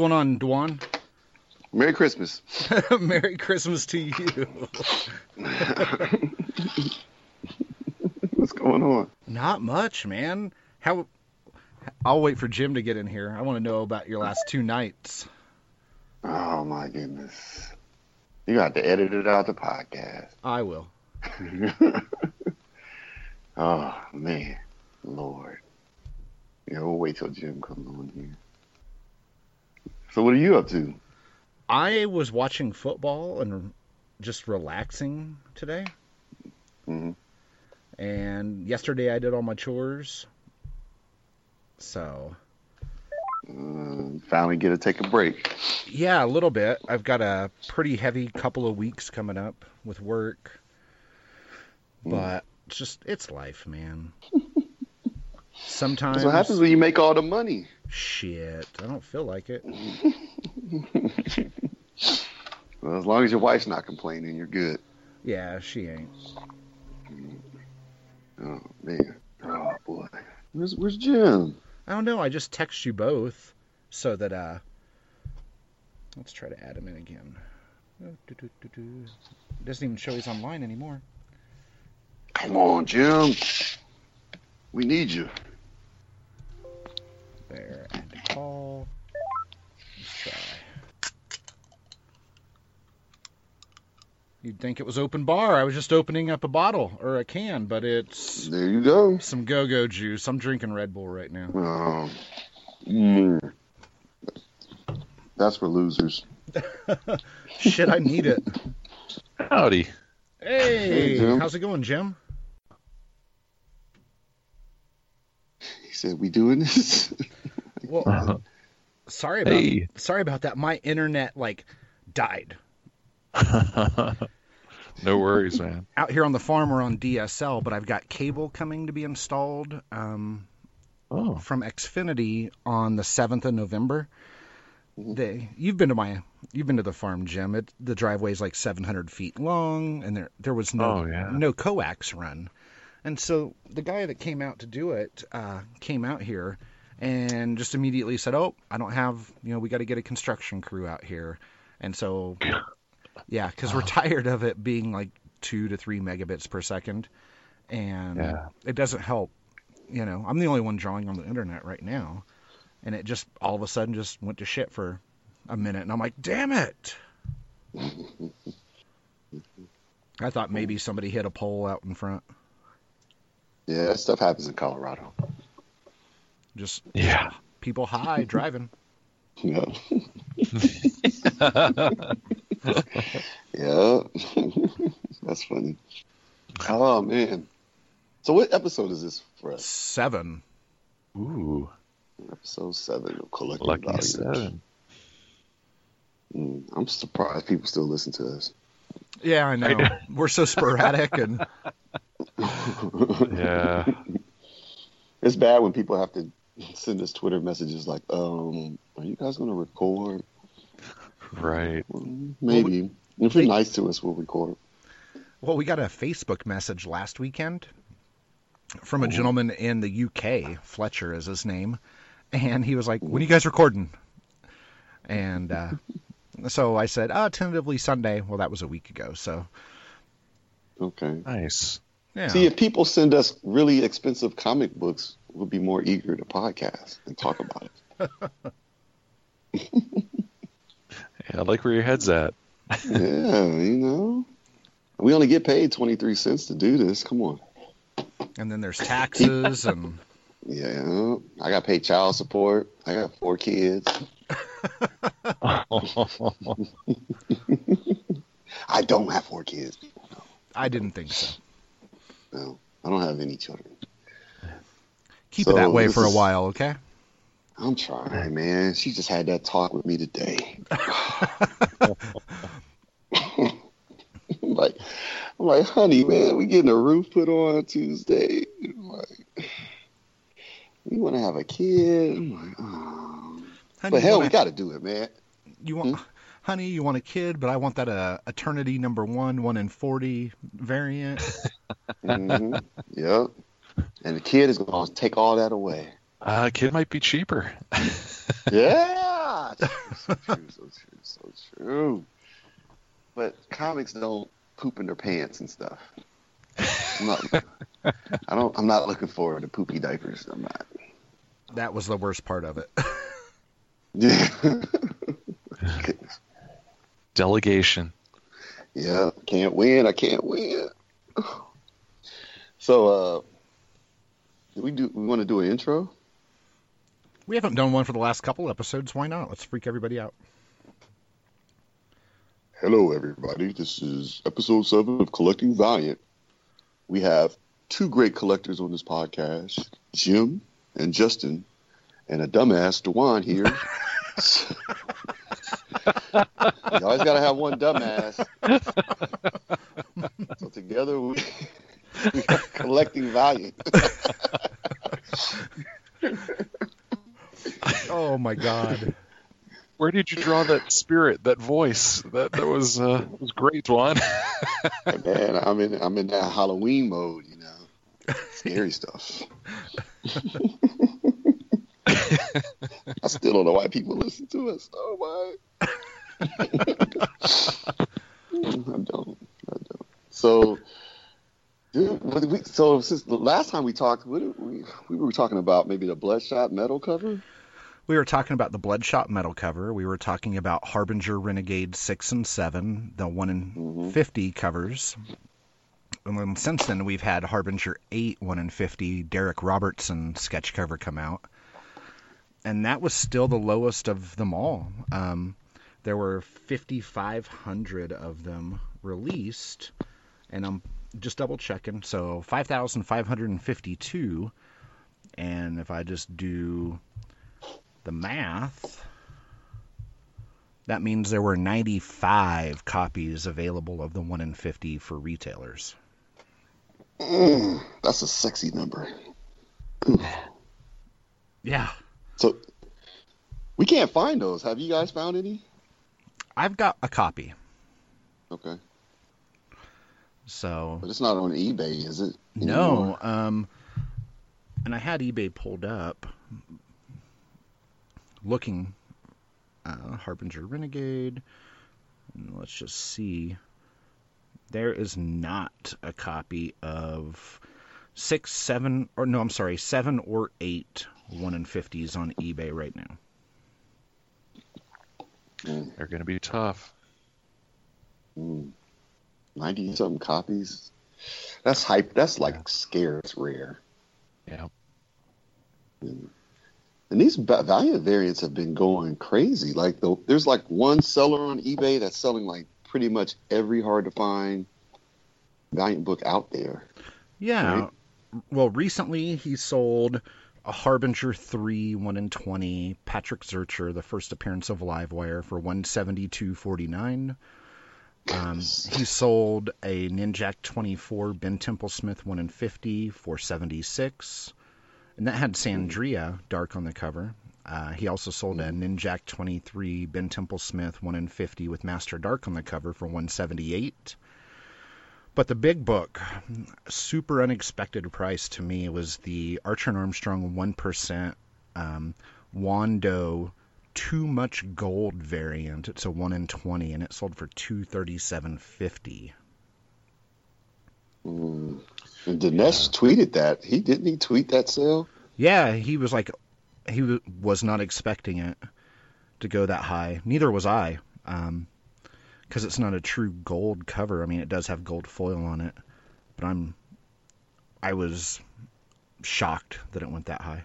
Going on, Dwan? Merry Christmas. Merry Christmas to you. What's going on? Not much, man. How? I'll wait for Jim to get in here. I want to know about your last two nights. Oh my goodness. You got to edit it out the podcast. I will. oh man, Lord. Yeah, we'll wait till Jim comes on here. So what are you up to? I was watching football and just relaxing today. Mhm. And yesterday I did all my chores. So, Uh, finally get to take a break. yeah, a little bit. I've got a pretty heavy couple of weeks coming up with work. But it's just it's life, man. Sometimes That's what happens when you make all the money. Shit, I don't feel like it. Well, as long as your wife's not complaining, you're good. Yeah, she ain't. Oh man. Oh boy. Where's where's Jim? I don't know. I just text you both so that uh let's try to add him in again. Oh, do, do, do, do. Doesn't even show he's online anymore. Come on, Jim. We need you. There, add to call. Let's try. You'd think it was open bar. I was just opening up a bottle or a can, but it's There you go. some go-go juice. I'm drinking Red Bull right now. Um, mm. That's for losers. Shit, I need it. Howdy. Hey, Hey, how's it going, Jim? He said, "We doing this?" Well, sorry about Hey. sorry about that. My internet like died. no worries, man. Out here on the farm, we're on DSL, but I've got cable coming to be installed um, Oh, from Xfinity on the seventh of November. They, you've been to my, you've been to the farm, Jim. It the is like 700 feet long, and there there was no Oh, yeah. no coax run, and so the guy that came out to do it uh, came out here and just immediately said, "Oh, I don't have, you know, we got to get a construction crew out here," and so yeah, because we're oh. tired of it being like two to three megabits per second, and Yeah. it doesn't help. You know, I'm the only one drawing on the internet right now, and it just all of a sudden just went to shit for a minute, and I'm like, damn it. I thought maybe somebody hit a pole out in front. yeah, that stuff happens in Colorado. Just yeah. people high driving. Yeah. yeah. That's funny. Oh man. So what episode is this for us? Seven. Ooh, Episode seven of Collective lucky Volumes. seven. Mm, I'm surprised people still listen to us. Yeah, I know. We're so sporadic and Yeah. It's bad when people have to send us Twitter messages like, um, are you guys going to record? Right. Well, maybe. if you're nice to us, we'll record. well, we got a Facebook message last weekend from a gentleman in the UK. Fletcher is his name, and he was like, "When are you guys recording?" And uh, So I said, oh, tentatively Sunday. Well, that was a week ago. So Okay. Nice. yeah. See, if people send us really expensive comic books, we'll be more eager to podcast and talk about it. Yeah, I like where your head's at. yeah, you know. We only get paid 23 cents to do this. Come on. and then there's taxes and Yeah. I got paid child support. I got four kids. I don't have four kids. I didn't think so. No, I don't have any children. Keep So it that way for a is- while, okay? I'm trying, man. She just had that talk with me today. I'm like, I'm like, honey, man, we getting a roof put on Tuesday. I'm like, we want to have a kid. I'm like, oh. Honey, but hell, wanna- we got to do it, man. You want, honey, you want a kid, but I want that uh, eternity number one, one in forty variant. hmm Yep. And the kid is going to take all that away. Uh, kid might be cheaper. Yeah. so true, so true, so true. But comics don't poop in their pants and stuff. I'm not. I don't. I'm not looking forward to poopy diapers. I'm not. that was the worst part of it. Yeah. Delegation. Yeah. Can't win. I can't win. So, uh, do we do? We want to do an intro? we haven't done one for the last couple episodes. Why not? Let's freak everybody out. Hello, everybody. This is episode seven of Collecting Valiant. We have two great collectors on this podcast, Jim and Justin, and a dumbass, Dewan here. you always got to have one dumbass. so together we, collecting value. Oh my god. Where did you draw that spirit, that voice? That that was uh, was great, Juan. Man, I'm in I'm in that Halloween mode, you know. Scary stuff. I still don't know why people listen to us. Oh my. I don't. I don't. So, dude, we, so since the last time we talked, what we we were talking about maybe the Bloodshot metal cover. We were talking about the Bloodshot metal cover. We were talking about Harbinger Renegade 6 and 7, the 1 in Mhm. 50 covers. And then since then, we've had Harbinger 8, 1 in 50, Derek Robertson sketch cover come out. And that was still the lowest of them all. Um, there were 5,500 of them released. And I'm just double checking. So 5,552. And if I just do the math, that means there were 95 copies available of the 1 in 50 for retailers. Mm, that's a sexy number. Yeah. So we can't find those. Have you guys found any? I've got a copy. Okay, So, but it's not on eBay, is it? no. Um, and I had eBay pulled up looking uh, Harbinger Renegade. And let's just see. There is not a copy of six, seven, or no, I'm sorry, seven or eight one in fifties on eBay right now. They're gonna be tough. Mm. 90 something copies. That's hype. That's like scarce rare. Yeah. And these Va- Valiant variants have been going crazy. Like the, there's like one seller on eBay that's selling like pretty much every hard to find Valiant book out there. Yeah. Right. Well, recently he sold a Harbinger 3 1 in 20 Patrick Zircher, the first appearance of Livewire for 172.49. Um, he sold a Ninjak 24 Ben Templesmith 1 in 50 for 76. And that had Sandria Darque on the cover. Uh, he also sold a Ninjak 23 Ben Templesmith 1 in 50 with Master Darque on the cover for 178. But the big book, super unexpected price to me was the Archer and Armstrong 1% um, Wando too much gold variant. It's a one in twenty, and it sold for two thirty seven fifty. Mm. And Dinesh tweeted that. He didn't he tweet that sale? Yeah, he was like, he w- was not expecting it to go that high. Neither was I, because it's not a true gold cover. I mean, it does have gold foil on it, but I'm, I was shocked that it went that high.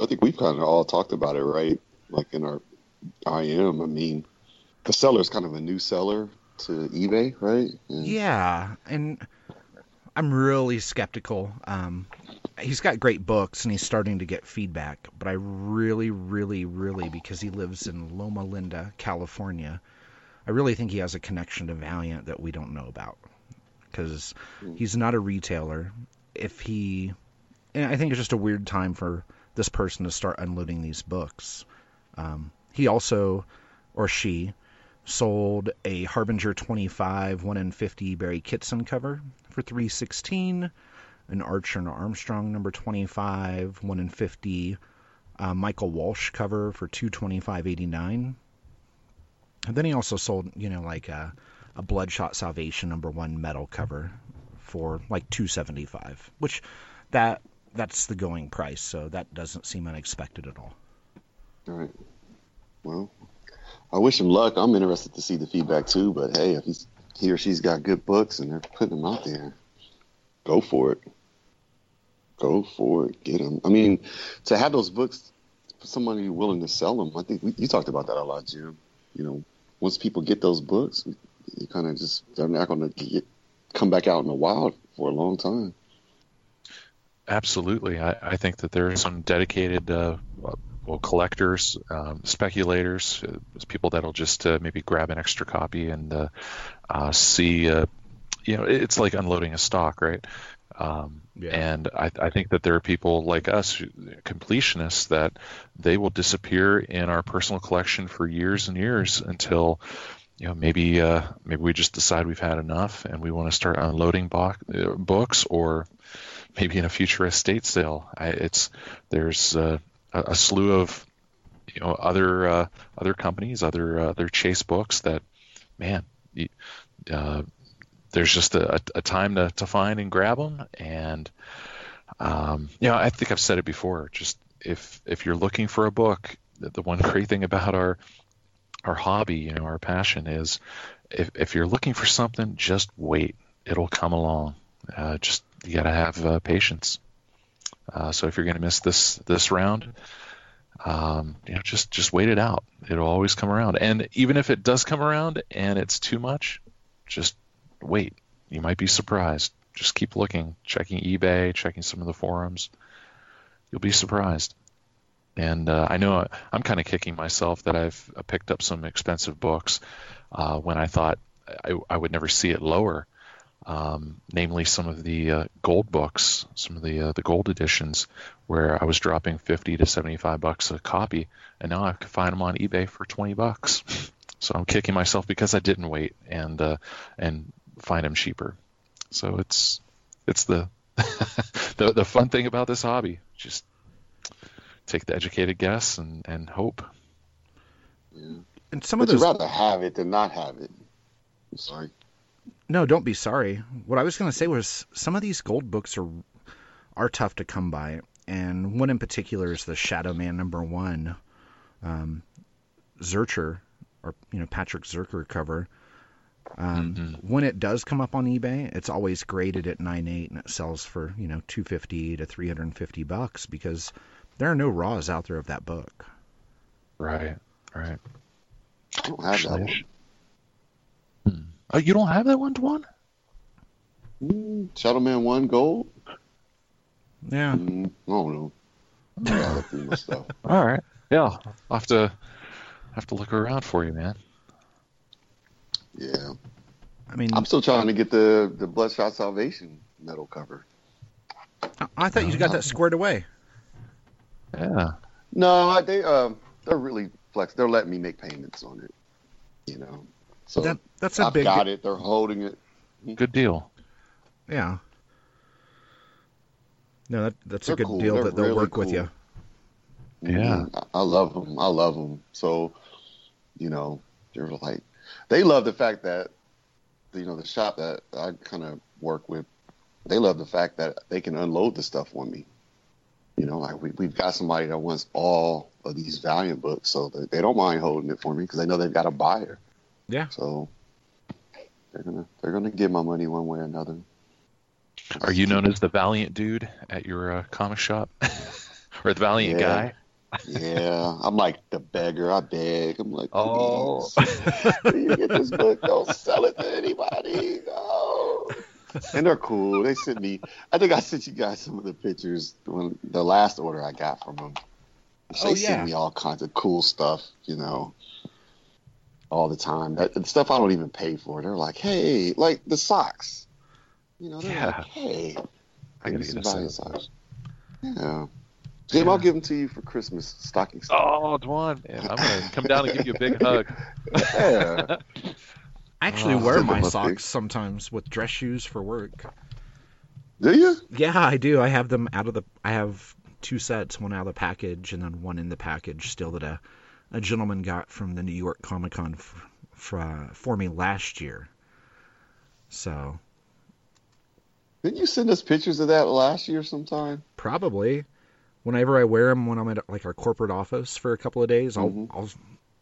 I think we've kind of all talked about it, right? Like in our IM. I mean, the seller is kind of a new seller to eBay, right? And Yeah, and I'm really skeptical. Um, he's got great books and he's starting to get feedback, but I really, really, really, because he lives in Loma Linda, California, I really think he has a connection to Valiant that we don't know about. Because he's not a retailer. If he, and I think it's just a weird time for this person to start unloading these books. Um, he also, or she, sold a Harbinger 25 1 in 50 Barry Kitson cover for 316, an Archer and Armstrong number 25 1 in 50 uh, Michael Walsh cover for 225.89. And then he also sold, you know, like a, a Bloodshot Salvation number 1 metal cover for like 275, which that that's the going price, so that doesn't seem unexpected at all. All right. Well, I wish him luck. I'm interested to see the feedback too. But hey, if he's he or she's got good books and they're putting them out there, go for it. Go for it. Get them. I mean, to have those books, for somebody willing to sell them, I think we, you talked about that a lot, Jim. You know, once people get those books, you kind of just they're not going to come back out in the wild for a long time. Absolutely, I, I think that there are some dedicated, uh, well, collectors, um, speculators, uh, people that'll just uh, maybe grab an extra copy and uh, uh, see. Uh, you know, it's like unloading a stock, right? Um, Yeah. And I, I think that there are people like us, completionists, that they will disappear in our personal collection for years and years until, you know, maybe uh, maybe we just decide we've had enough and we want to start unloading bo- books, or maybe in a future estate sale. I, it's there's uh, a, slew of you know other uh, other companies, other uh, other chase books that, man, uh, there's just a, a time to, to find and grab them. And um, you know, I think I've said it before. Just if if you're looking for a book, the, one great thing about our our hobby, you know, our passion is if if you're looking for something, just wait. It'll come along. Uh, just you gotta have uh, patience. Uh, so if you're gonna miss this this round, um, you know, just just wait it out. It'll always come around. And even if it does come around and it's too much, just wait. You might be surprised. Just keep looking, checking eBay, checking some of the forums. You'll be surprised. And uh, I know I'm kind of kicking myself that I've uh, picked up some expensive books uh, when I thought I, I would never see it lower. Um, namely, some of the uh, gold books, some of the uh, the gold editions, where I was dropping 50 to 75 bucks a copy, and now I can find them on eBay for 20 bucks. So I'm kicking myself because I didn't wait and uh, and find them cheaper. So it's it's the the the fun thing about this hobby. Just take the educated guess and and hope. And some of But you'd rather have it than not have it. I'm sorry. No, don't be sorry. What I was going to say was some of these gold books are are tough to come by, and one in particular is the Shadow Man number one, um, Zircher, or you know Patrick Zircher cover. Um, When it does come up on eBay, it's always graded at nine eight, and it sells for you know two fifty to three hundred and fifty bucks because there are no raws out there of that book. Right, right. I don't have that one. Actually, Oh, you don't have that one, Dwan? Mm, Shadow Man one gold. Yeah, Mm, I don't know. I gotta through my stuff. All right. Yeah, I'll have to have to look around for you, man. Yeah, I mean, I'm still trying to get the the Bloodshot Salvation metal cover. I, I thought you got that squared away. Yeah. No, they um they're really flex. They're letting me make payments on it. You know, so That that's a I've big got it. They're holding it. Hmm? Good deal. Yeah. No, that, that's a They're good cool. deal They're that they'll really work with you. Mm-hmm. Yeah. I I love them. I love them. So, you know, they're like, they love the fact that, you know, the shop that I kind of work with, they love the fact that they can unload the stuff on me. You know, like we, we've got somebody that wants all of these Valiant books, so they, they don't mind holding it for me because they know they've got a buyer. Yeah. So they're gonna they're gonna get my money one way or another. Are you known as the Valiant dude at your uh, comic shop, or the Valiant Yeah. guy? Yeah, I'm like the beggar. I beg. I'm like, Oh. you get this book. Don't sell it to anybody. No. And they're cool. They sent me. I think I sent you guys some of the pictures when the last order I got from them. They Oh, yeah. send me all kinds of cool stuff. You know, all the time. That the stuff I don't even pay for. They're like, hey, like the socks. You know, they're Yeah. like, hey, I gotta give get a some set. Socks. Yeah. Jim, I'll give them to you for Christmas stocking stuff. Oh, Dwan, man, I'm gonna come down and give you a big hug. Yeah. I actually Oh, wear my them a pic. socks sometimes with dress shoes for work. Do you? Yeah, I do. I have them out of the. I have two sets, one out of the package, and then one in the package still that a, a gentleman got from the New York Comic Con f- for, for me last year. So Didn't you send us pictures of that last year sometime? probably, whenever I wear them when I'm at like our corporate office for a couple of days, I'll Mhm. I'll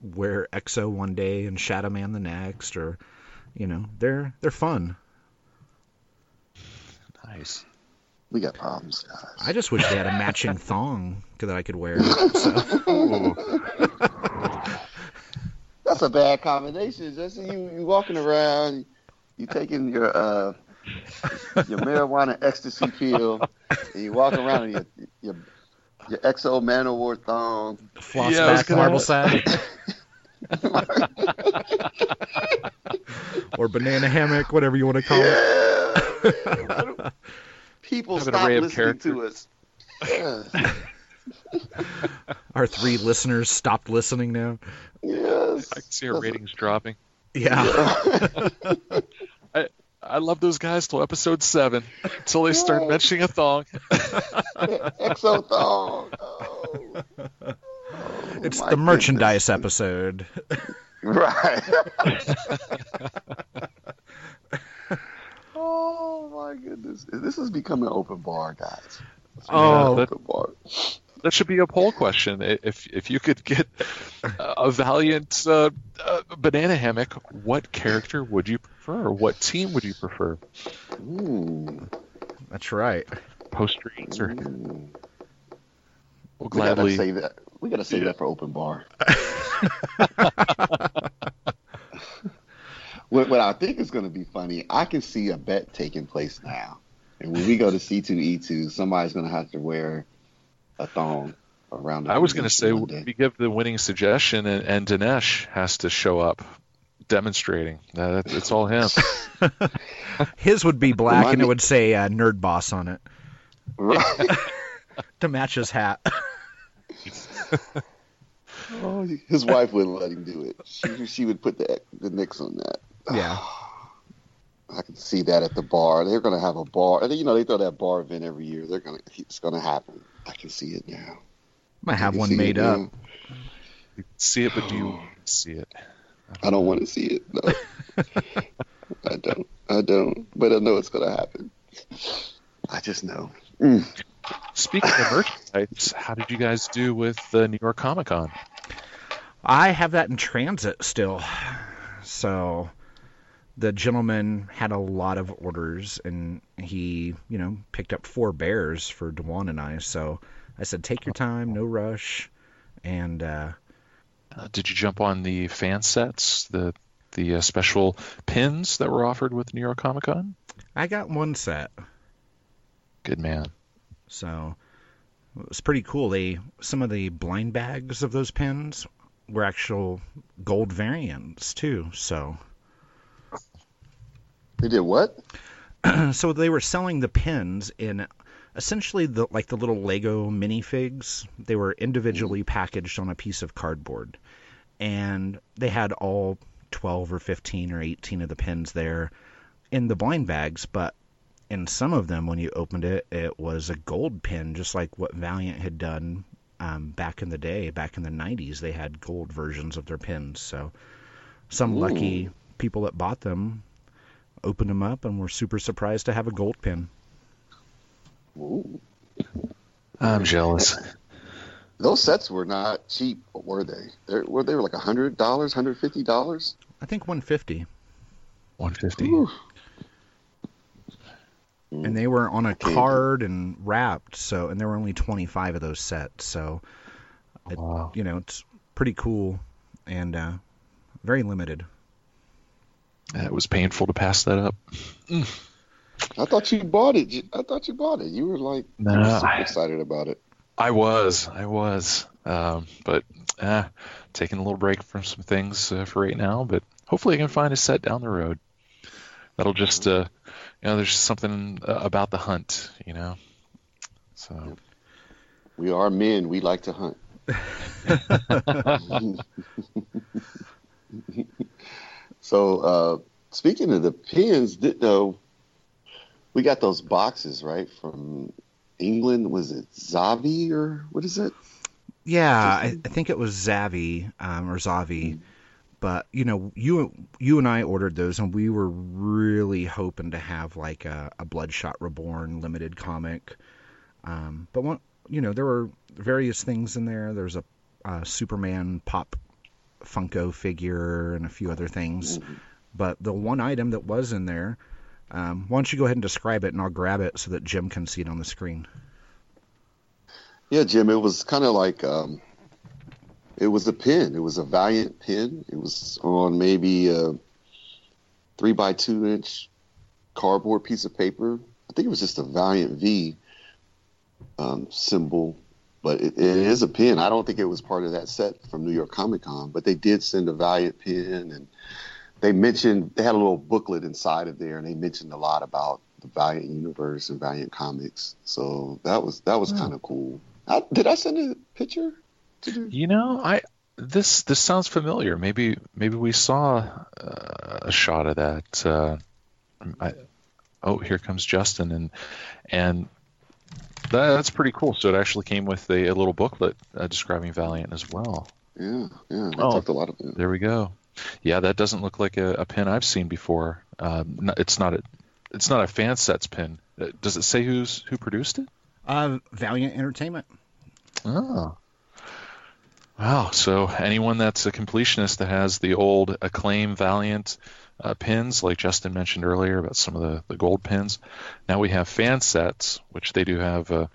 wear EXO one day and Shadow Man the next, or you know, they're they're fun. Nice. We got problems, guys. I just wish they had a matching thong that I could wear. So. That's a bad combination. Just you, you walking around, you taking your uh your marijuana ecstasy pill, and you walk around in your your your XO Manowar thong. floss Yeah, back marble sack or banana hammock, whatever you want to call it. People Have an stop array of listening to us. Yeah. Our three listeners stopped listening now. Yes. I can see our ratings dropping. Yeah. I I love those guys till episode seven, until they start mentioning a thong. Exo thong. Oh. Oh, It's the merchandise goodness. episode. Right. oh my goodness. This is becoming an open bar, guys. Oh, that- Open bar. That should be a poll question. If if you could get a valiant uh, uh, banana hammock, what character would you prefer? What team would you prefer? Mm. that's right. Post your answer. Mm. We'll We gotta gladly. save that. We gotta save Yeah. that for open bar. what, what I think is going to be funny, I can see a bet taking place now, and when we go to C2E2, somebody's going to have to wear a thong around. I was going to say one we give the winning suggestion, and, and Dinesh has to show up demonstrating. Uh, it's all him. His would be black Remind and it me- would say uh, Nerd Boss on it Right. to match his hat. oh, his wife wouldn't let him do it. She, she would put the the nicks on that. yeah. I can see that at the bar. They're going to have a bar. You know, they throw that bar event every year. They're going to. It's going to happen. I can see it now. I Might have can one made up. now. You see it, but do you see it? I don't want to see it. No, I don't. I don't. But I know it's going to happen. I just know. Mm. Speaking of merchandise, how did you guys do with the New York Comic Con? I have that in transit still. So the gentleman had a lot of orders and he, you know, picked up four bears for Dewan and I. So I said, take your time, no rush. And uh, Uh, did you jump on the fan sets, the the uh, special pins that were offered with New York Comic Con? I got one set. Good man. So it was pretty cool. They some of the blind bags of those pins were actual gold variants too. So They did what? so they were selling the pins in essentially the like the little Lego minifigs. They were individually packaged on a piece of cardboard, and they had all 12 or 15 or 18 of the pins there in the blind bags. But in some of them, when you opened it, it was a gold pin, just like what Valiant had done um, back in the day, back in the 90s, they had gold versions of their pins. So some Ooh. lucky people that bought them opened them up and were super surprised to have a gold pin. Ooh. I'm jealous. Those sets were not cheap, were they? They were they were like hundred dollars, hundred fifty dollars. I think 150, 150. and they were on a Okay. card and wrapped. So, and there were only 25 of those sets. So, it, Wow. you know, it's pretty cool and uh, very limited. It was painful to pass that up. I thought you bought it. I thought you bought it. You were like No, you were super I- excited about it. I was, I was, um, but uh, taking a little break from some things uh, for right now. But hopefully, I can find a set down the road. That'll just, uh, you know, there's something uh, about the hunt, you know. So We are men. We like to hunt. so, uh, speaking of the pins, did, uh, we got those boxes right from England. Was it Zavvi or what is it? Yeah, I, I think it was Zavvi um, or Zavvi, but you know, you you and I ordered those, and we were really hoping to have like a, a Bloodshot Reborn limited comic. Um, but one, you know, there were various things in there. There's a, a Superman pop Funko figure and a few other things. But the one item that was in there, um, why don't you go ahead and describe it, and I'll grab it so that Jim can see it on the screen. Yeah, Jim. It was kind of like um, it was a pin. It was a Valiant pin. It was on maybe a three by two inch cardboard piece of paper. I think it was just a Valiant V um, symbol, but it, it is a pin. I don't think it was part of that set from New York Comic Con, but they did send a Valiant pin, and they mentioned they had a little booklet inside of there, and they mentioned a lot about the Valiant universe and Valiant comics. So that was that was kind of cool. I, did I send a picture? to the- You know, I this this sounds familiar. Maybe maybe we saw uh, a shot of that. Uh, I, oh, here comes Justin, and and that, that's pretty cool. So it actually came with a, a little booklet uh, describing Valiant as well. Yeah, yeah. They Oh. talked a lot about it. There we go. Yeah, that doesn't look like a, a pin I've seen before. Um, it's not a it's not a fan sets pin. Uh, Does it say who's who produced it? Uh, Valiant Entertainment. Oh. Wow. So anyone that's a completionist that has the old Acclaim Valiant uh, pins, like Justin mentioned earlier about some of the, the gold pins, now we have fan sets, which they do have. Uh,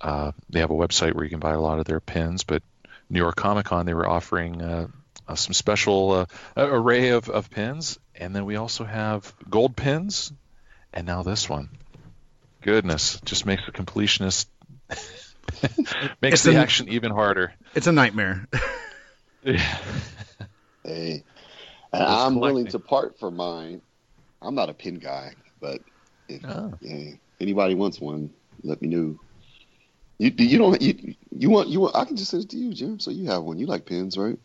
uh, they have a website where you can buy a lot of their pins, but New York Comic Con they were offering uh, uh, some special uh, array of, of pins, and then we also have gold pins, and now this one. Goodness, just makes the completionist makes It's the an- action even harder. It's a nightmare. Yeah. Hey, and Just I'm willing to part for mine. I'm not a pin guy, but if Oh. hey, anybody wants one, let me know. You you don't you you want you want I can just send it to you, Jim. So you have one. You like pins, right?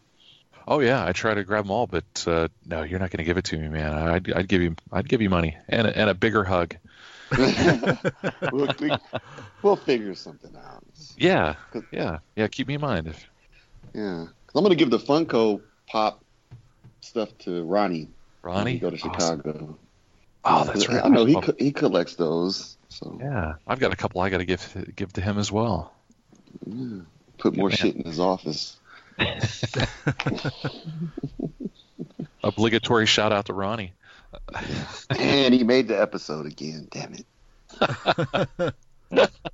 Oh yeah, I try to grab them all, but uh, no, you're not going to give it to me, man. I'd, I'd give you, I'd give you money and a, and a bigger hug. we'll, we, we'll figure something out. Yeah, yeah, yeah. Keep me in mind. If, Yeah, 'Cause I'm gonna give the Funko Pop stuff to Ronnie. Ronnie, go to Awesome. Chicago. Oh, that's right. I know he co- he collects those. So Yeah, I've got a couple I got to give give to him as well. yeah. put more man. shit in his office. Obligatory shout out to Ronnie. And he made the episode again. Damn it.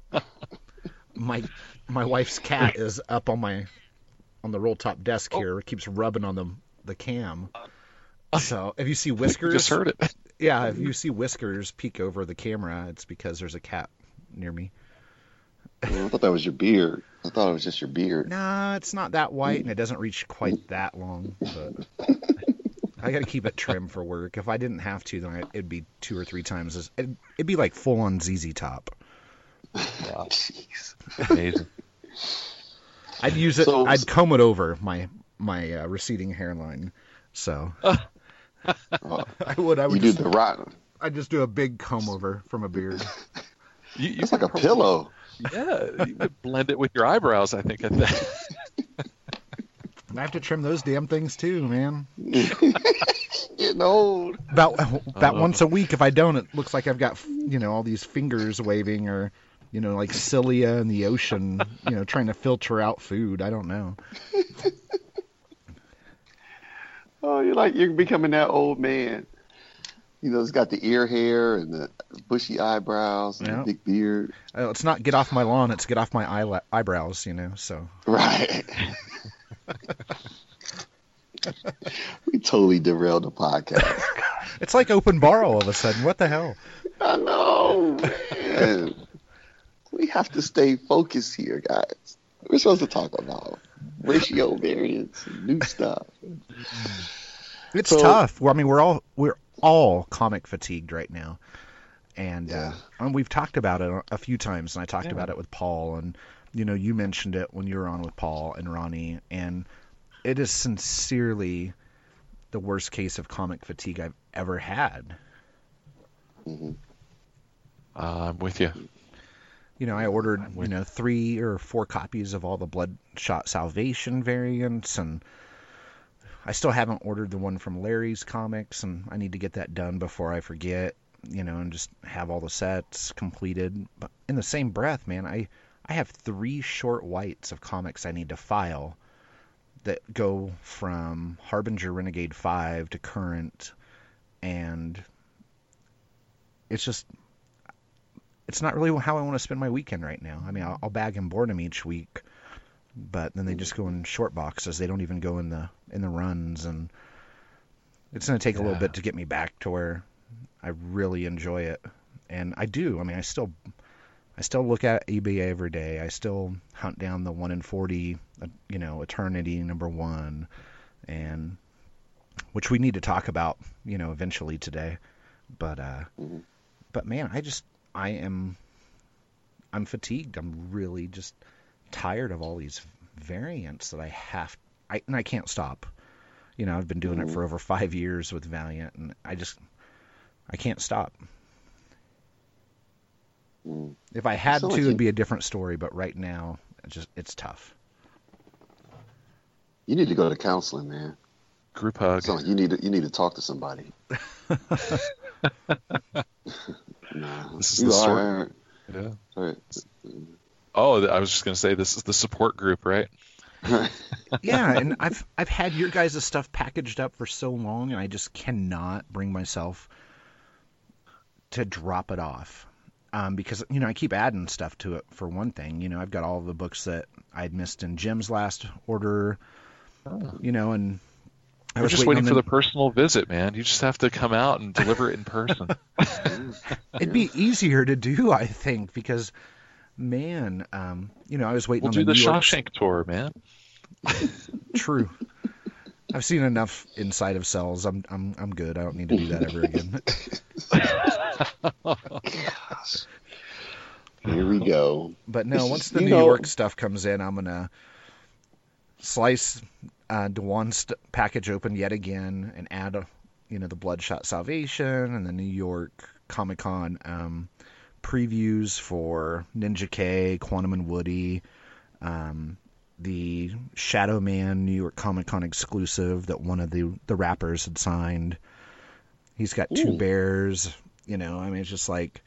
my my wife's cat is up on my on the roll top desk Oh. here. It keeps rubbing on the the cam. So if you see We whiskers, just heard it. yeah, if you see whiskers peek over the camera, it's because there's a cat near me. I thought that was your beard. I thought it was just your beard. Nah, it's not that white, and it doesn't reach quite that long. But I got to keep it trim for work. If I didn't have to, then I, it'd be two or three times as it'd, it'd be like full on ZZ Top. Jeez. Amazing. I'd use it. So- I'd comb it over my my uh, receding hairline. So Oh, I would. I you would do the rock. I'd just do a big comb over from a beard. You, you It's like a probably- pillow. Yeah, you would blend it with your eyebrows. I think. At that. I have to trim those damn things too, man. Getting old. About about Uh. once a week. If I don't, it looks like I've got you know all these fingers waving or you know like cilia in the ocean, you know, trying to filter out food. I don't know. Oh, you're like you're becoming that old man. You know, it's got the ear hair and the bushy eyebrows and Yeah. the big beard. Uh, It's not get off my lawn. It's get off my eyela- eyebrows. You know. So Right. we totally derailed the podcast. it's like open bar all of a sudden. What the hell? I know, man. we have to stay focused here, guys. We're supposed to talk about ratio variance and new stuff. It's So- tough. Well, I mean, we're all we're all comic fatigued right now, and uh, and we've talked about it a few times, and I talked Yeah. about it with Paul, and you know, you mentioned it when you were on with Paul and Ronnie, and it is sincerely the worst case of comic fatigue I've ever had. hmm Uh, I'm with you. You know, I ordered you know three or four copies of all the Bloodshot Salvation variants, and I still haven't ordered the one from Larry's Comics, and I need to get that done before I forget. You know, and just have all the sets completed. But in the same breath, man, I I have three short whites of comics I need to file that go from Harbinger Renegade Five to current, and it's just it's not really how I want to spend my weekend right now. I mean, I'll, I'll bag and board them each week, but then they just go in short boxes. They don't even go in the in the runs, and it's going to take a little bit to get me back to where I really enjoy it. And I do. I mean, I still I still look at eBay every day. I still hunt down the one in forty, uh, you know, Eternity number one, and which we need to talk about, you know, eventually today. But uh, Mhm. but man, I just I am I'm fatigued. I'm really just tired of all these variants that I have I and I can't stop. You know, I've been doing it Mhm. for over 5 years with Valiant and I just I can't stop. Mm. If I had sound to it'd you- be a different story, but right now it's just it's tough. You need to go to counseling, man. Group hug. Sound like you need to you need to talk to somebody. nah, This is you the are- sort- are- Yeah. are- Oh, I was just gonna say this is the support group, right? yeah, and I've I've had your guys' stuff packaged up for so long, and I just cannot bring myself to drop it off. Um, because you know I keep adding stuff to it. For one thing, you know I've got all the books that I'd missed in Jim's last order. You know, and I We're was just waiting on for the personal visit, man. You just have to come out and deliver it in person. It'd be easier to do, I think, because man, um, you know I was waiting we'll on do the New York Shawshank tour, man. True. I've seen enough inside of cells. I'm I'm I'm good. I don't need to do that ever again. Here we go. But no, once the you New know- York stuff comes in, I'm gonna slice uh, Dewan's package open yet again and add, a, you know, the Bloodshot Salvation and the New York Comic Con um, previews for Ninja K, Quantum and Woody, um, the Shadow Man New York Comic Con exclusive that one of the the rappers had signed. He's got two Ooh. bears. You know, I mean, it's just like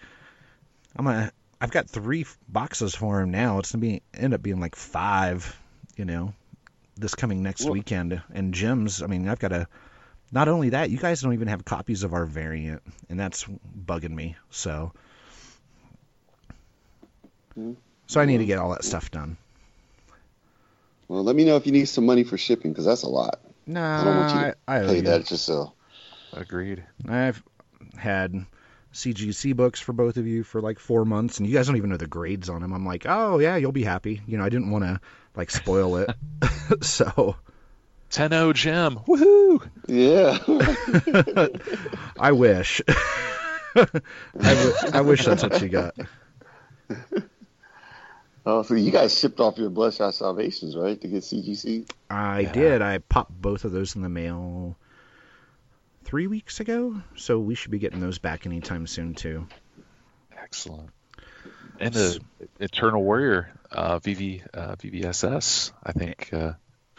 I'm gonna. I've got three boxes for him now. It's gonna be end up being like five. You know, this coming next Well- weekend. And Jim's. I mean, I've got a. Not only that, you guys don't even have copies of our variant, and that's bugging me. So. Hmm. So I need to get all that stuff done. Well, let me know if you need some money for shipping because that's a lot. No, I don't want you to I, I Pay you. that yourself. Agreed. I've had CGC books for both of you for like four months, and you guys don't even know the grades on them. I'm like, oh yeah, you'll be happy. You know, I didn't want to like spoil it, so 10-0 Jim. Woohoo! Yeah. I wish. I, w- I wish that's what you got. oh, so you guys shipped off your Bloodshot Salvations, right, to get CGC? I Yeah. did. I popped both of those in the mail three weeks ago, so we should be getting those back anytime soon too. Excellent. And the Eternal Warrior uh, VV uh, VVSS, I think. Uh,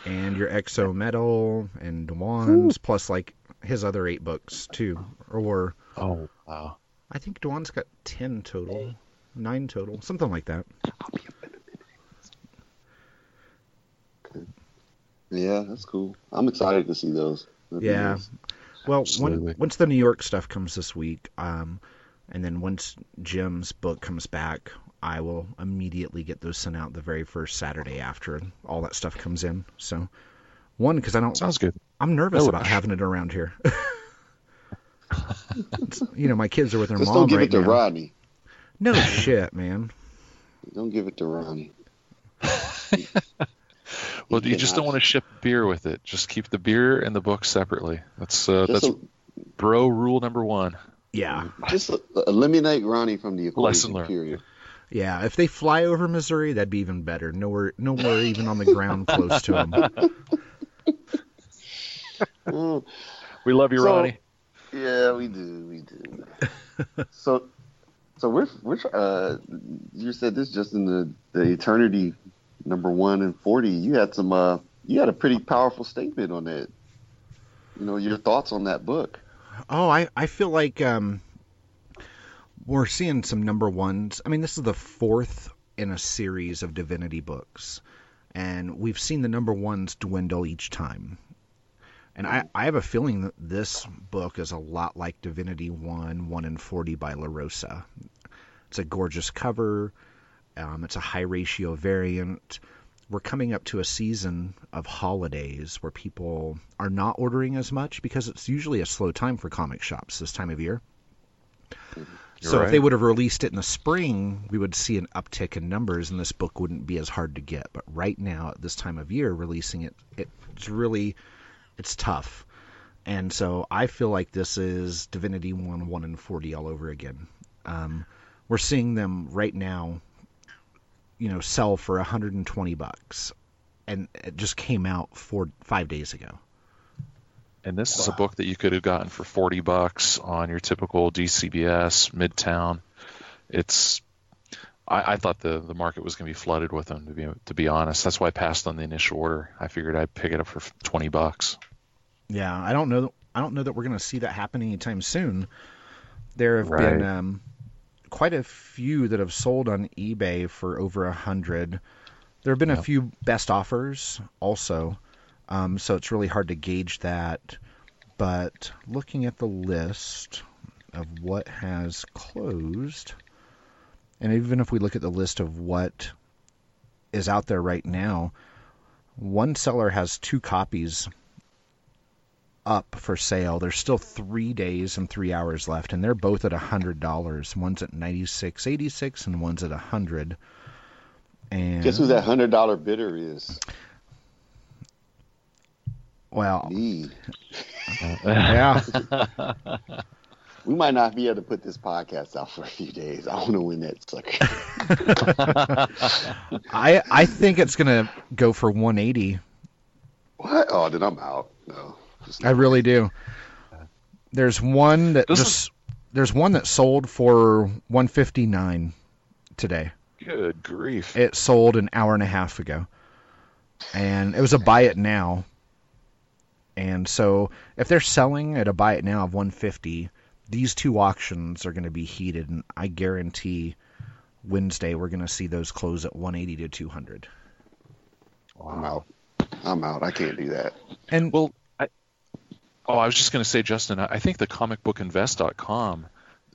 and your Exo Metal and Dwan's plus like his other eight books too, or oh wow. I think Dwan's got ten total, nine total, something like that. Yeah, that's cool. I'm excited to see those. That'd Yeah. nice. Well, when, once the New York stuff comes this week, um, and then once Jim's book comes back, I will immediately get those sent out the very first Saturday after all that stuff comes in. So, one because I don't, Sounds good. I'm nervous No about rush. having it around here. You know, my kids are with their Just mom don't give right it to now. Rodney. No shit, man. Don't give it to Ronnie. Well, you just don't want to ship beer with it. Just keep the beer and the book separately. That's uh, Just, that's bro rule number one. Yeah, just eliminate Ronnie from the equation. Lesson learned. Period. yeah. If they fly over Missouri, that'd be even better. Nowhere, nowhere even on the ground close to them. Mm, We love you, So- Ronnie. yeah, we do. We do. so, so we're we're uh, you said this just in the the eternity number one and forty. You had some uh, you had a pretty powerful statement on that. You know your thoughts on that book. Oh, I, I feel like um, we're seeing some number ones. I mean, this is the fourth in a series of Divinity books, and we've seen the number ones dwindle each time. And I, I have a feeling that this book is a lot like Divinity 1, 1 in 40 by LaRosa. It's a gorgeous cover. Um, it's a high ratio variant. We're coming up to a season of holidays where people are not ordering as much because it's usually a slow time for comic shops this time of year. You're so if they would have released it in the spring, we would see an uptick in numbers, and this book wouldn't be as hard to get. But right now, at this time of year, releasing it, it's really, it's tough. And so I feel like this is Divinity 1, 1 and 40 all over again. Um, we're seeing them right now, you know, sell for 120 bucks, and it just came out four, five days ago. And this is a book that you could have gotten for 40 bucks on your typical DCBS Midtown. It's I, I thought the, the market was going to be flooded with them to be to be honest. That's why I passed on the initial order. I figured I'd pick it up for 20 bucks. Yeah, I don't know. I don't know that we're going to see that happen anytime soon. There have Right. been um, quite a few that have sold on eBay for over a hundred. There have been a few best offers also, um, so it's really hard to gauge that. But looking at the list of what has closed, and even if we look at the list of what is out there right now, one seller has two copies up for sale. There's still three days and three hours left, and they're both at a hundred dollars. One's at ninety six eighty six, and one's at a hundred. And Guess who that hundred dollar bidder is? well, Me. yeah, We might not be able to put this podcast out for a few days. I want to win that sucker. I I think it's gonna go for one eighty. what? Oh, then I'm out. No. Just I really do. There's one that This is- just there's one that sold for one fifty nine today. Good grief. It sold an hour and a half ago. And it was a buy it now. And so if they're selling at a buy it now of 150, these two auctions are going to be heated and I guarantee Wednesday we're going to see those close at 180 to 200. I'm out. I'm out. I can't do that. And Well, I, oh, I was just going to say, Justin, I think the comicbookinvest.com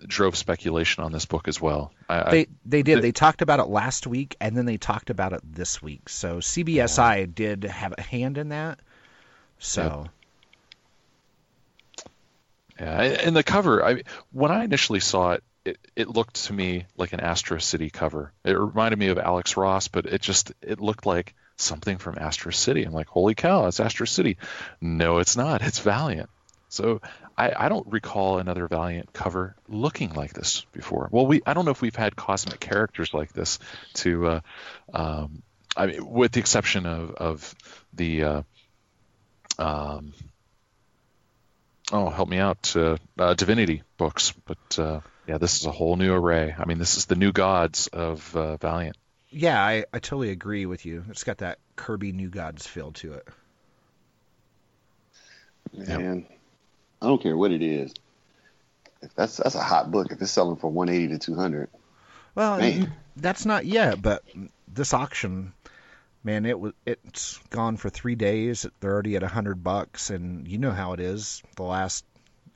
drove speculation on this book as well. I, they they did the- they talked about it last week and then they talked about it this week. So CBSI oh. did have a hand in that. So Yeah, and the cover. I when I initially saw it, it, it looked to me like an Astro City cover. It reminded me of Alex Ross, but it just it looked like something from Astro City. I'm like, holy cow, it's Astro City. No, it's not. It's Valiant. So I, I don't recall another Valiant cover looking like this before. Well, we I don't know if we've had cosmic characters like this to, uh, um, I mean, with the exception of of the. Uh, um, oh, help me out, uh, uh, Divinity books, but uh, Yeah, this is a whole new array. I mean, this is the new gods of uh, Valiant. Yeah, I, I totally agree with you. It's got that Kirby New Gods feel to it. Man, I don't care what it is. If that's that's a hot book. If it's selling for 180 to 200, Well, Man. that's not yet, but this auction, man, it was it's gone for three days. They're already at a hundred bucks, and you know how it is. The last,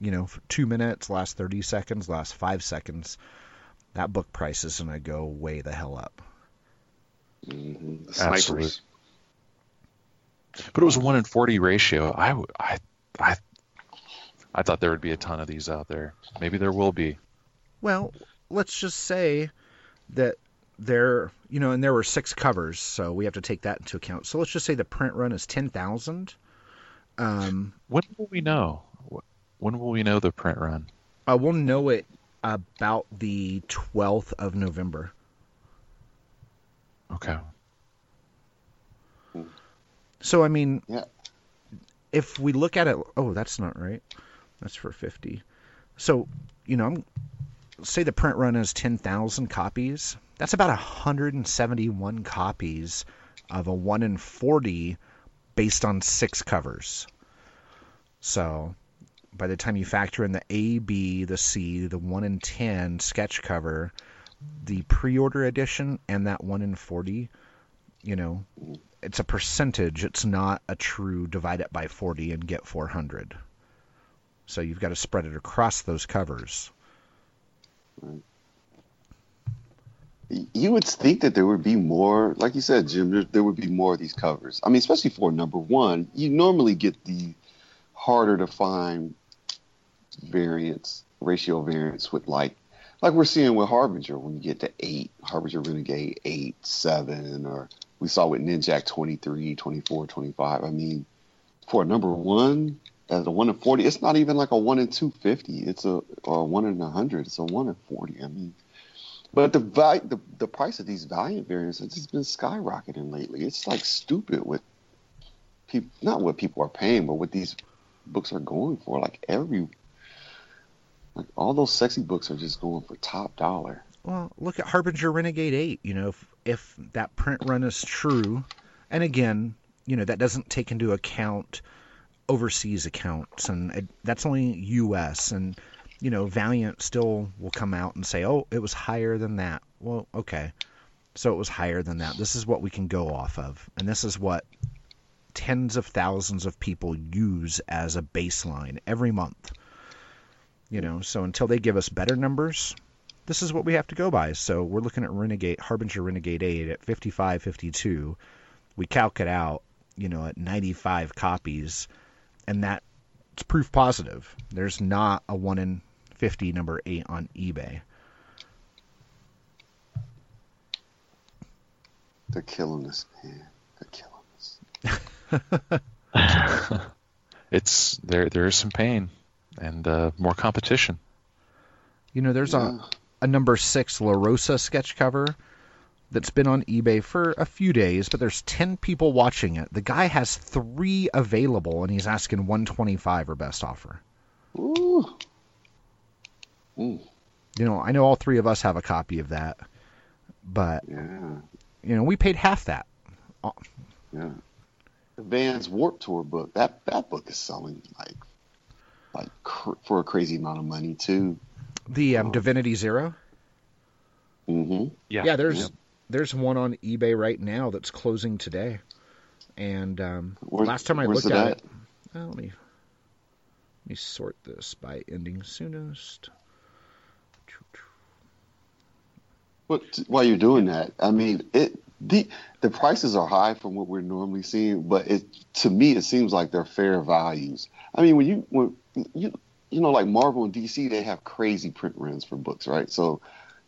you know, for two minutes, last thirty seconds, last five seconds, that book price is gonna go way the hell up. Hmm the Absolute. snipers. But it was a one in forty ratio. I, I, I thought there would be a ton of these out there. Maybe there will be. Well, let's just say that there, you know, and there were six covers, so we have to take that into account. So let's just say the print run is ten thousand. Um, When will we know? When will we know the print run? Uh, we'll know it about the 12th of November. Okay. Hmm. So, I mean, Yeah. if we look at it, oh, that's not right. That's for 50. So, you know, I'm, say the print run is 10,000 copies. That's about 171 copies of a 1 in 40 based on six covers. So, by the time you factor in the A, B, the C, the 1 in 10 sketch cover, the pre order edition, and that 1 in 40, you know, it's a percentage. It's not a true divide it by 40 and get 400. So you've got to spread it across those covers. You would think that there would be more, like you said, Jim. There, would be more of these covers. I mean, especially for number one, you normally get the harder to find variants, ratio variants with like, like we're seeing with Harbinger when you get to eight, Harbinger Renegade eight, seven, or we saw with Ninjak 23, 24, 25. I mean, for a number one, as a one in 40, it's not even like a one in 250. It's a, a one in 100. It's a one in 40. I mean, but the, the the price of these Valiant variants has just been skyrocketing lately. It's like stupid with people, not what people are paying, but what these books are going for. Like every, like all those sexy books are just going for top dollar. Well, look at Harbinger Renegade 8. You know, if, if that print run is true, and again, you know, that doesn't take into account overseas accounts, and it, that's only U.S. And you know, Valiant still will come out and say, "Oh, it was higher than that." Well, okay, so it was higher than that. This is what we can go off of, and this is what tens of thousands of people use as a baseline every month. You know, so until they give us better numbers, this is what we have to go by. So we're looking at Renegade Harbinger Renegade 8 at 55 52. We calc it out, you know, at 95 copies and that's proof positive. There's not a 1 in 50 number 8 on eBay. They're killing us, man. They're killing us. It's there. There is some pain and uh, more competition. You know, there's Yeah. a, a number 6 LaRosa sketch cover that's been on eBay for a few days, but there's 10 people watching it. The guy has 3 available and he's asking 125 or best offer. Ooh. Mm, You know, I know all three of us have a copy of that, but yeah, you know, we paid half that. yeah. The Vans Warp Tour book. That that book is selling like like cr- for a crazy amount of money too. The um, Oh. Divinity Zero. hmm Yeah, Yeah. there's Yep. there's one on eBay right now that's closing today. And um, Where- last time I looked it at at? it, well, let me let me sort this by ending soonest. But while you're doing that, I mean, it the the prices are high from what we're normally seeing, but it to me it seems like they're fair values. I mean, when you when you you know like Marvel and DC, they have crazy print runs for books, right? So,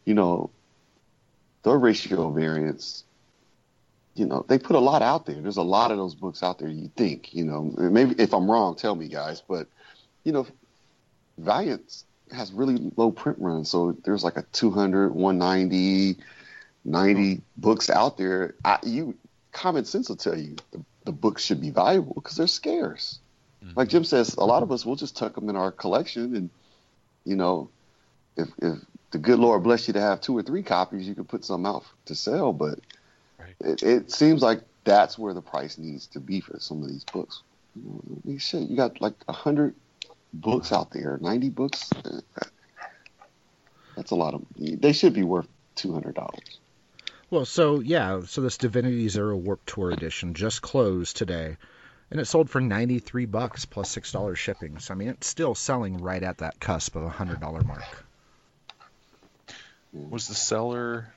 you know, their ratio variants, you know, they put a lot out there. There's a lot of those books out there. You think, you know, maybe if I'm wrong, tell me, guys. But you know, Valiant has really low print runs, so there's like a 200, 190, 90 hmm. books out there. I, you common sense will tell you the, the books should be valuable because they're scarce. Like Jim says, a lot of us will just tuck them in our collection, and you know, if if the good Lord bless you to have two or three copies, you can put some out to sell. But Right. it, it seems like that's where the price needs to be for some of these books. You know, shit, you got like a hundred books out there, ninety books. Uh, That's a lot of. They should be worth two hundred dollars. Well, so yeah, so this Divinity Zero Warp Tour edition just closed today, and it sold for ninety three bucks plus six dollars shipping. So I mean, it's still selling right at that cusp of a hundred dollar mark. Was the seller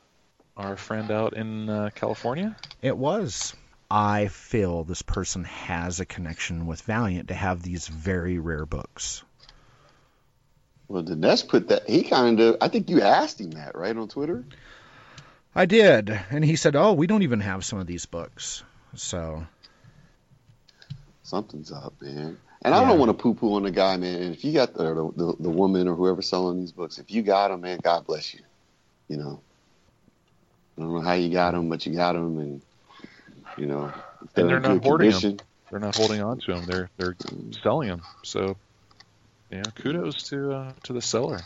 our friend out in uh, California? It was. I feel this person has a connection with Valiant to have these very rare books. Well, Dinesh put that. He kind of. I think you asked him that right on Twitter. I did, and he said, "Oh, we don't even have some of these books." So Something's up, man. And I don't want to poo-poo on the guy, man. And If you got the, the the woman or whoever's selling these books, if you got them, man, God bless you. You know, I don't know how you got them, but you got them, and you know, if And they're not good hoarding 'em. condition, They're not holding on to them. They're they're selling them. So, yeah, kudos to uh, to the seller.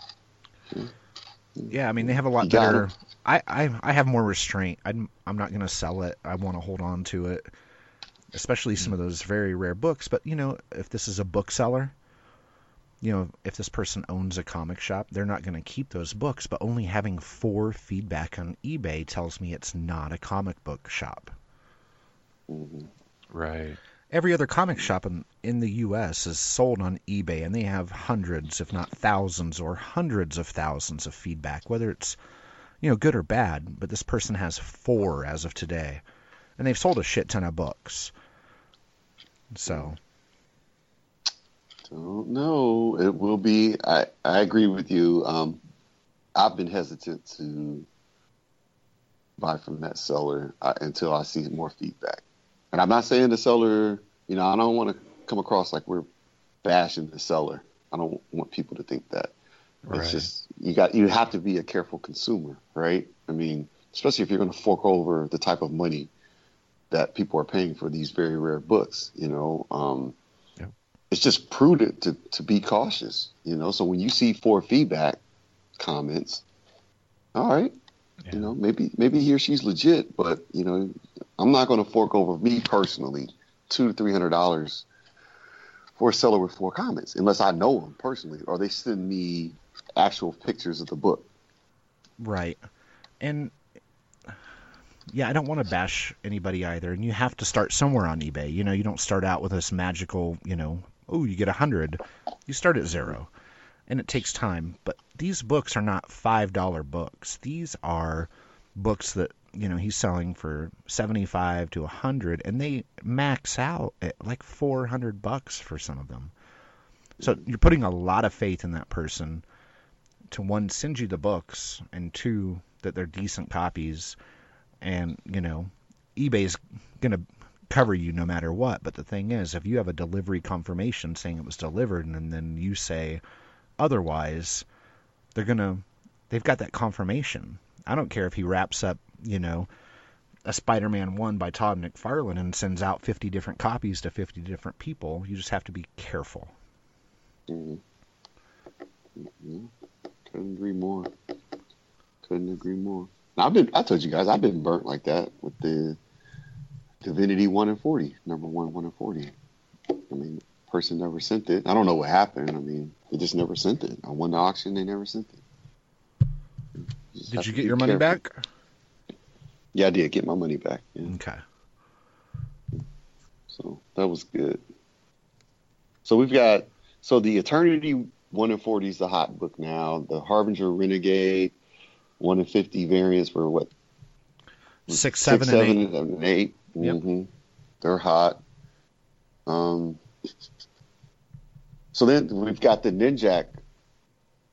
yeah, I mean, they have a lot You got better. 'em. I, I I have more restraint. I'm I'm not gonna sell it. I want to hold on to it, especially some of those very rare books. But you know, if this is a bookseller, you know, if this person owns a comic shop, they're not gonna keep those books. But only having four feedback on eBay tells me it's not a comic book shop. Right. every other comic shop in, in the U.S. is sold on eBay, and they have hundreds, if not thousands, or hundreds of thousands of feedback, whether it's you know good or bad. But this person has four as of today, and they've sold a shit ton of books. So don't know. It will be. I I agree with you. Um, I've been hesitant to buy from that seller uh, until I see more feedback. And I'm not saying the seller. You know, I don't want to come across like we're bashing the seller. I don't want people to think that. Right. It's just you got you have to be a careful consumer, right? I mean, especially if you're going to fork over the type of money that people are paying for these very rare books. You know, um, Yep. it's just prudent to to be cautious. You know, so when you see four feedback comments, all right, Yeah. you know, maybe maybe he or she's legit, but you know, I'm not going to fork over me personally two to three hundred dollars for a seller with four comments unless I know them personally or they send me actual pictures of the book. right, and yeah, I don't want to bash anybody either. And you have to start somewhere on eBay. You know, you don't start out with this magical, you know, oh, you get a hundred. You start at zero, and it takes time. But these books are not five dollar books. These are books that you know he's selling for seventy five to a hundred, and they max out at like four hundred bucks for some of them. So you're putting a lot of faith in that person to one send you the books, and two that they're decent copies, and you know eBay's gonna cover you no matter what. But the thing is, if you have a delivery confirmation saying it was delivered, and then you say otherwise, they're gonna they've got that confirmation. I don't care if he wraps up, you know, a Spider-Man one by Todd McFarlane and sends out 50 different copies to 50 different people. You just have to be careful. Mhm. Mhm. Couldn't agree more. Couldn't agree more. I've been, I told you guys, I've been burnt like that with the Divinity 1 and 40, number 1, 1 and 40. I mean, person never sent it. I don't know what happened. I mean, they just never sent it. I won the auction, they never sent it. just Did you get your money careful. back? Yeah, I did get my money back. Yeah. Okay. So that was good. So we've got so the Eternity one and forty is the hot book now. The Harbinger Renegade one and fifty variants were what Six, seven, and eight. seven, and eight. Yep. Mhm. They're hot. Um. So then we've got the Ninjak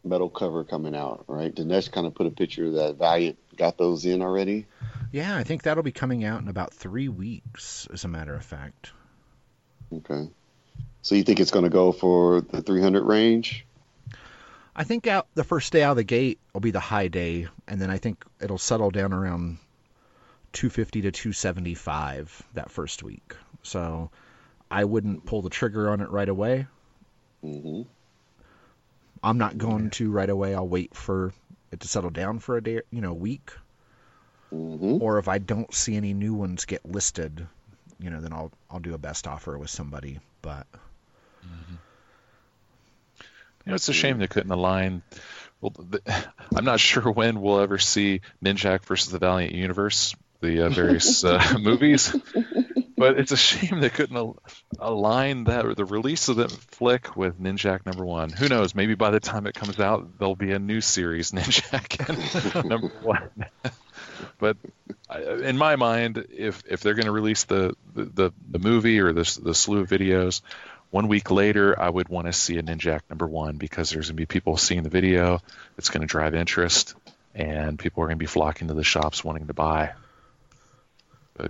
metal cover coming out, right? Dinesh kind of put a picture of that Valiant got those in already. Yeah, I think that'll be coming out in about three weeks, as a matter of fact. Okay. So you think it's going to go for the 300 range? I think out the first day out of the gate will be the high day, and then I think it'll settle down around 250 to 275 that first week. So I wouldn't pull the trigger on it right away. hmm I'm not going to right away. I'll wait for it to settle down for a day, you know, a week, hmm or if I don't see any new ones get listed, you know, then I'll I'll do a best offer with somebody. But You know, it's a shame they couldn't align. Well, the, I'm not sure when we'll ever see Ninjak versus the Valiant Universe, the uh, various uh, movies, but it's a shame they couldn't al- align that or the release of the flick with Ninjak number one. Who knows? Maybe by the time it comes out, there'll be a new series, Ninjak number one. but in my mind, if if they're going to release the, the, the, the movie or the, the slew of videos, one week later, I would want to see a Ninjak number one because there's going to be people seeing the video. It's going to drive interest, and people are going to be flocking to the shops wanting to buy.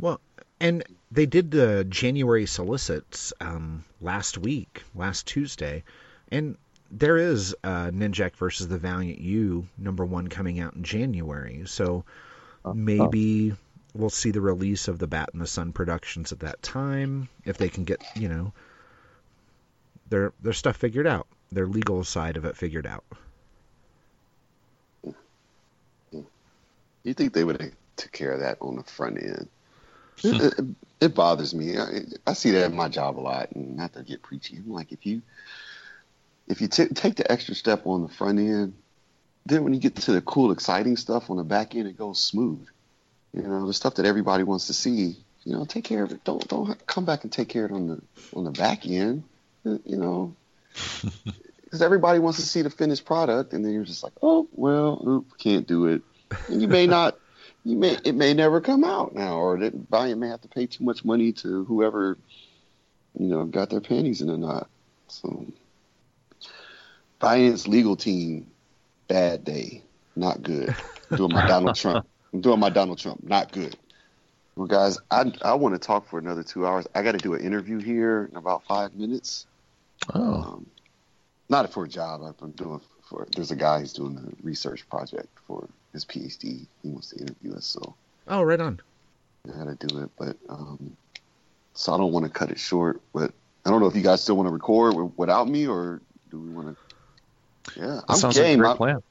well, and they did the January solicits um, last week, last Tuesday, and there is uh, Ninjak versus the Valiant U number one coming out in January. So maybe we'll see the release of the Bat in the Sun productions at that time if they can get you know their their stuff figured out, their legal side of it figured out. You think they would have took care of that on the front end? Hmm. it, it, it bothers me. I, I see that in my job a lot, and not to get preachy. I'm like, if you if you t- take the extra step on the front end, then when you get to the cool, exciting stuff on the back end, it goes smooth. You know, the stuff that everybody wants to see. You know, take care of it. Don't don't come back and take care of it on the on the back end. You know, because everybody wants to see the finished product, and then you're just like, oh well, oop, can't do it. And you may not, you may it may never come out now, or that Valiant may have to pay too much money to whoever, you know, got their panties in a knot. So, Valiant's legal team, bad day, not good. I'm doing my Donald Trump. I'm doing my Donald Trump, not good. Well, guys, I I want to talk for another two hours. I got to do an interview here in about five minutes. Oh, Um, not for a job. I'm doing for. There's a guy who's doing a research project for his PhD. He wants to interview us, so Oh, right on. I got to do it. But um, so I don't want to cut it short. But I don't know if you guys still want to record without me, or do we want to? Yeah, that I'm sounds game. like a great plan.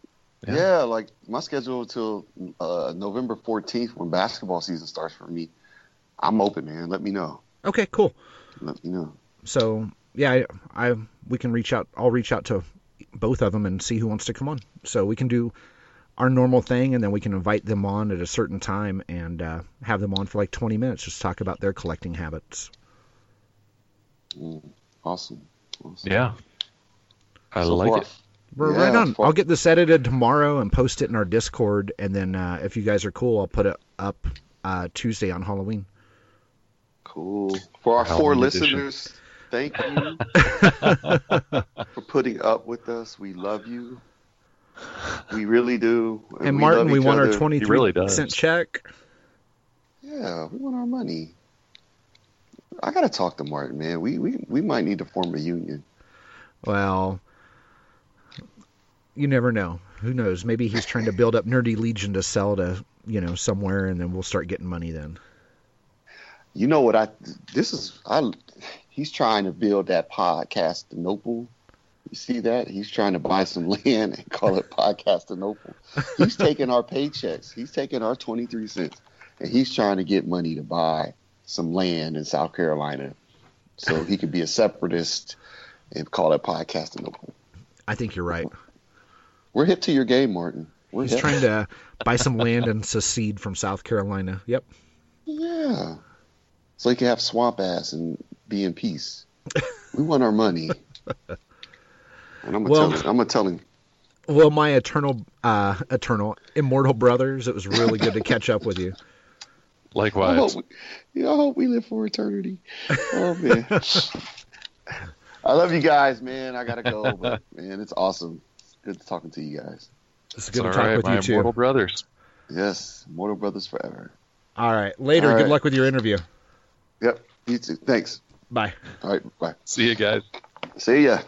yeah. Yeah. like my schedule until uh, November 14th when basketball season starts for me. I'm open, man. Let me know. Okay, cool. Let me know. So yeah, I, I we can reach out. I'll reach out to both of them and see who wants to come on. So we can do our normal thing, and then we can invite them on at a certain time and uh, have them on for like 20 minutes, just talk about their collecting habits. Mm, awesome. awesome. Yeah, I So like far, it. We're Yeah, right on. for- I'll get this edited tomorrow and post it in our Discord, and then uh, if you guys are cool, I'll put it up uh, Tuesday on Halloween. Cool. For our Halloween four edition. listeners, thank you for putting up with us. We love you. We really do. And Martin, we each want our other. 23 really does. cent check. Yeah, we want our money. I gotta talk to Martin, man. We we we might need to form a union. Well, you never know. Who knows? Maybe he's trying to build up Nerdy Legion to sell to you know somewhere, and then we'll start getting money then. You know what I? This is I. He's trying to build that podcast Nople. You see that? He's trying to buy some land and call it Podcast Nople. He's taking our paychecks. He's taking our twenty three cents, and he's trying to get money to buy some land in South Carolina, so he could be a separatist and call it Podcast Nople. I think you're right. We're hip to your game, Martin. We're He's hip. trying to buy some land and secede from South Carolina. Yep. Yeah. So he can have swamp ass and be in peace. We want our money. And I'm gonna Well- tell him. I'm gonna tell him. Well, my eternal, uh, eternal, immortal brothers, it was really good to catch up with you. I Likewise. hope, we, yeah, I hope we live for eternity. Oh man. I love you guys, man. I gotta go, but man, it's awesome. It's good talking to you guys. It's It's good all to talk right, with you too. immortal brothers. Yes, Mortal Brothers forever. All right. Later. All Good luck with your interview. Yep. You too. Thanks. Bye. All right. Bye. See you guys. See ya.